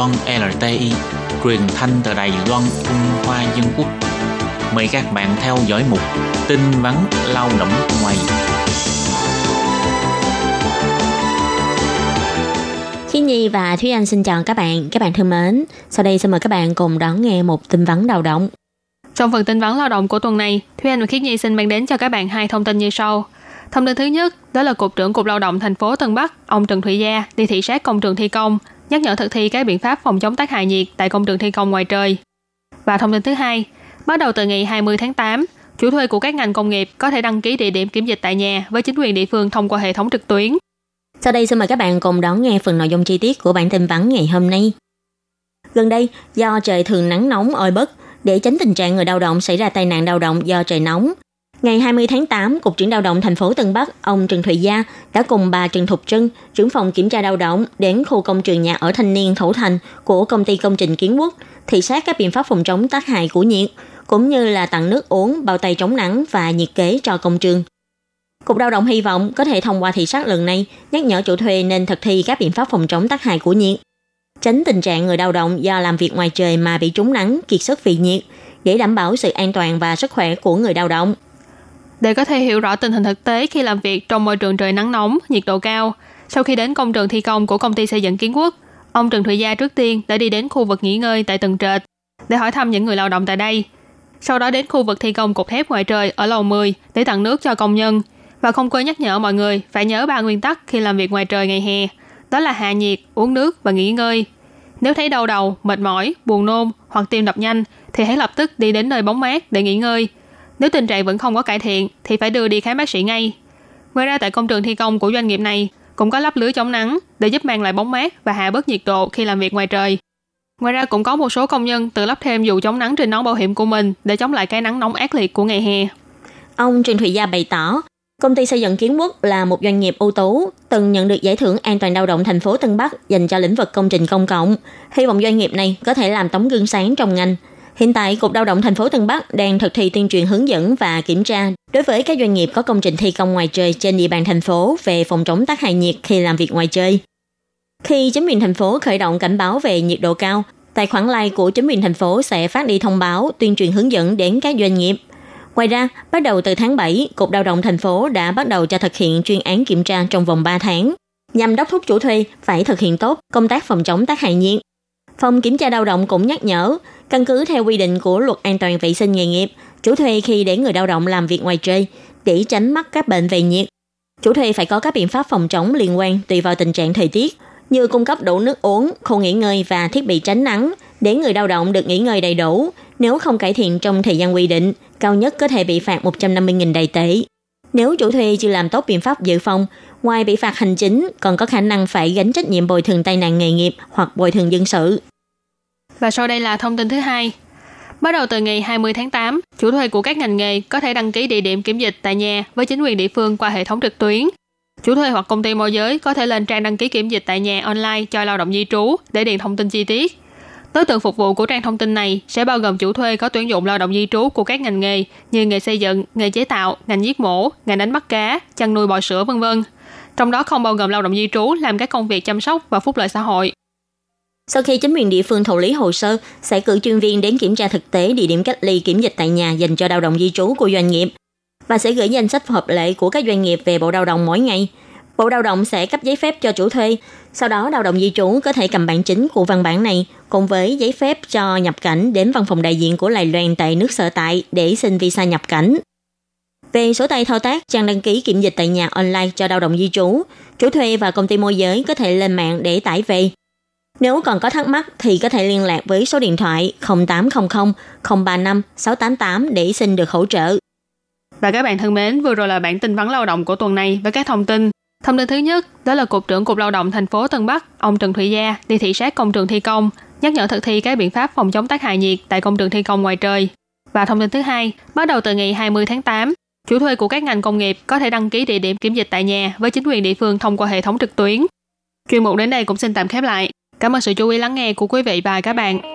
Loan LTI, truyền thanh từ Đài Loan, Trung Hoa Dân Quốc. Mời các bạn theo dõi mục tin vắn lao động ngoài. Khi Nhi và Thúy Anh xin chào các bạn, các bạn thân mến. Sau đây xin mời các bạn cùng đón nghe một tin vắn lao động. Trong phần tin vắn lao động của tuần này, Thúy Anh và Khiết Nhi xin mang đến cho các bạn hai thông tin như sau. Thông tin thứ nhất, đó là Cục trưởng Cục Lao động thành phố Tân Bắc, ông Trần Thụy Gia đi thị sát công trường thi công, nhắc nhở thực thi các biện pháp phòng chống tác hại nhiệt tại công trường thi công ngoài trời. Và thông tin thứ hai, bắt đầu từ ngày 20 tháng 8, chủ thuê của các ngành công nghiệp có thể đăng ký địa điểm kiểm dịch tại nhà với chính quyền địa phương thông qua hệ thống trực tuyến. Sau đây xin mời các bạn cùng đón nghe phần nội dung chi tiết của bản tin vắn ngày hôm nay. Gần đây, do trời thường nắng nóng oi bức, để tránh tình trạng người lao động xảy ra tai nạn lao động do trời nóng, Ngày 20 tháng 8, Cục trưởng lao động thành phố Tân Bắc, ông Trần Thụy Gia đã cùng bà Trần Thục Trân, trưởng phòng kiểm tra lao động đến khu công trường nhà ở thanh niên Thổ Thành của công ty công trình Kiến Quốc, thị sát các biện pháp phòng chống tác hại của nhiệt, cũng như là tặng nước uống, bao tay chống nắng và nhiệt kế cho công trường. Cục lao động hy vọng có thể thông qua thị sát lần này nhắc nhở chủ thuê nên thực thi các biện pháp phòng chống tác hại của nhiệt, tránh tình trạng người lao động do làm việc ngoài trời mà bị trúng nắng, kiệt sức vì nhiệt, để đảm bảo sự an toàn và sức khỏe của người lao động. Để có thể hiểu rõ tình hình thực tế khi làm việc trong môi trường trời nắng nóng, nhiệt độ cao, sau khi đến công trường thi công của công ty xây dựng Kiến Quốc, ông Trần Thụy Gia trước tiên đã đi đến khu vực nghỉ ngơi tại tầng trệt để hỏi thăm những người lao động tại đây. Sau đó đến khu vực thi công cột thép ngoài trời ở lầu 10 để tặng nước cho công nhân và không quên nhắc nhở mọi người phải nhớ ba nguyên tắc khi làm việc ngoài trời ngày hè, đó là hạ nhiệt, uống nước và nghỉ ngơi. Nếu thấy đau đầu, mệt mỏi, buồn nôn hoặc tim đập nhanh thì hãy lập tức đi đến nơi bóng mát để nghỉ ngơi – nếu tình trạng vẫn không có cải thiện thì phải đưa đi khám bác sĩ ngay. Ngoài ra tại công trường thi công của doanh nghiệp này cũng có lắp lưới chống nắng để giúp mang lại bóng mát và hạ bớt nhiệt độ khi làm việc ngoài trời. Ngoài ra cũng có một số công nhân tự lắp thêm dù chống nắng trên nón bảo hiểm của mình để chống lại cái nắng nóng ác liệt của ngày hè. Ông Trần Thụy Gia bày tỏ, công ty xây dựng Kiến Quốc là một doanh nghiệp ưu tú, từng nhận được giải thưởng an toàn lao động thành phố Tân Bắc dành cho lĩnh vực công trình công cộng. Hy vọng doanh nghiệp này có thể làm tấm gương sáng trong ngành, Hiện tại, Cục Lao động thành phố Tân Bắc đang thực thi tuyên truyền hướng dẫn và kiểm tra đối với các doanh nghiệp có công trình thi công ngoài trời trên địa bàn thành phố về phòng chống tác hại nhiệt khi làm việc ngoài trời. Khi chính quyền thành phố khởi động cảnh báo về nhiệt độ cao, tài khoản like của chính quyền thành phố sẽ phát đi thông báo tuyên truyền hướng dẫn đến các doanh nghiệp. Ngoài ra, bắt đầu từ tháng 7, Cục Lao động thành phố đã bắt đầu cho thực hiện chuyên án kiểm tra trong vòng 3 tháng, nhằm đốc thúc chủ thuê phải thực hiện tốt công tác phòng chống tác hại nhiệt. Phòng kiểm tra lao động cũng nhắc nhở, Căn cứ theo quy định của luật an toàn vệ sinh nghề nghiệp, chủ thuê khi để người lao động làm việc ngoài trời để tránh mắc các bệnh về nhiệt. Chủ thuê phải có các biện pháp phòng chống liên quan tùy vào tình trạng thời tiết, như cung cấp đủ nước uống, khu nghỉ ngơi và thiết bị tránh nắng để người lao động được nghỉ ngơi đầy đủ. Nếu không cải thiện trong thời gian quy định, cao nhất có thể bị phạt 150.000 đầy tệ. Nếu chủ thuê chưa làm tốt biện pháp dự phòng, ngoài bị phạt hành chính, còn có khả năng phải gánh trách nhiệm bồi thường tai nạn nghề nghiệp hoặc bồi thường dân sự. Và sau đây là thông tin thứ hai. Bắt đầu từ ngày 20 tháng 8, chủ thuê của các ngành nghề có thể đăng ký địa điểm kiểm dịch tại nhà với chính quyền địa phương qua hệ thống trực tuyến. Chủ thuê hoặc công ty môi giới có thể lên trang đăng ký kiểm dịch tại nhà online cho lao động di trú để điền thông tin chi tiết. Đối tượng phục vụ của trang thông tin này sẽ bao gồm chủ thuê có tuyển dụng lao động di trú của các ngành nghề như nghề xây dựng, nghề chế tạo, ngành giết mổ, ngành đánh bắt cá, chăn nuôi bò sữa vân vân. Trong đó không bao gồm lao động di trú làm các công việc chăm sóc và phúc lợi xã hội. Sau khi chính quyền địa phương thụ lý hồ sơ, sẽ cử chuyên viên đến kiểm tra thực tế địa điểm cách ly kiểm dịch tại nhà dành cho lao động di trú của doanh nghiệp và sẽ gửi danh sách hợp lệ của các doanh nghiệp về Bộ Lao động mỗi ngày. Bộ Lao động sẽ cấp giấy phép cho chủ thuê, sau đó lao động di trú có thể cầm bản chính của văn bản này cùng với giấy phép cho nhập cảnh đến văn phòng đại diện của Lài Loan tại nước sở tại để xin visa nhập cảnh. Về số tay thao tác trang đăng ký kiểm dịch tại nhà online cho lao động di trú, chủ thuê và công ty môi giới có thể lên mạng để tải về nếu còn có thắc mắc thì có thể liên lạc với số điện thoại 0800 035 688 để xin được hỗ trợ. Và các bạn thân mến, vừa rồi là bản tin vắn lao động của tuần này với các thông tin. Thông tin thứ nhất, đó là Cục trưởng Cục Lao động thành phố Tân Bắc, ông Trần Thụy Gia đi thị sát công trường thi công, nhắc nhở thực thi các biện pháp phòng chống tác hại nhiệt tại công trường thi công ngoài trời. Và thông tin thứ hai, bắt đầu từ ngày 20 tháng 8, chủ thuê của các ngành công nghiệp có thể đăng ký địa điểm kiểm dịch tại nhà với chính quyền địa phương thông qua hệ thống trực tuyến. Chuyên mục đến đây cũng xin tạm khép lại. Cảm ơn sự chú ý lắng nghe của quý vị và các bạn.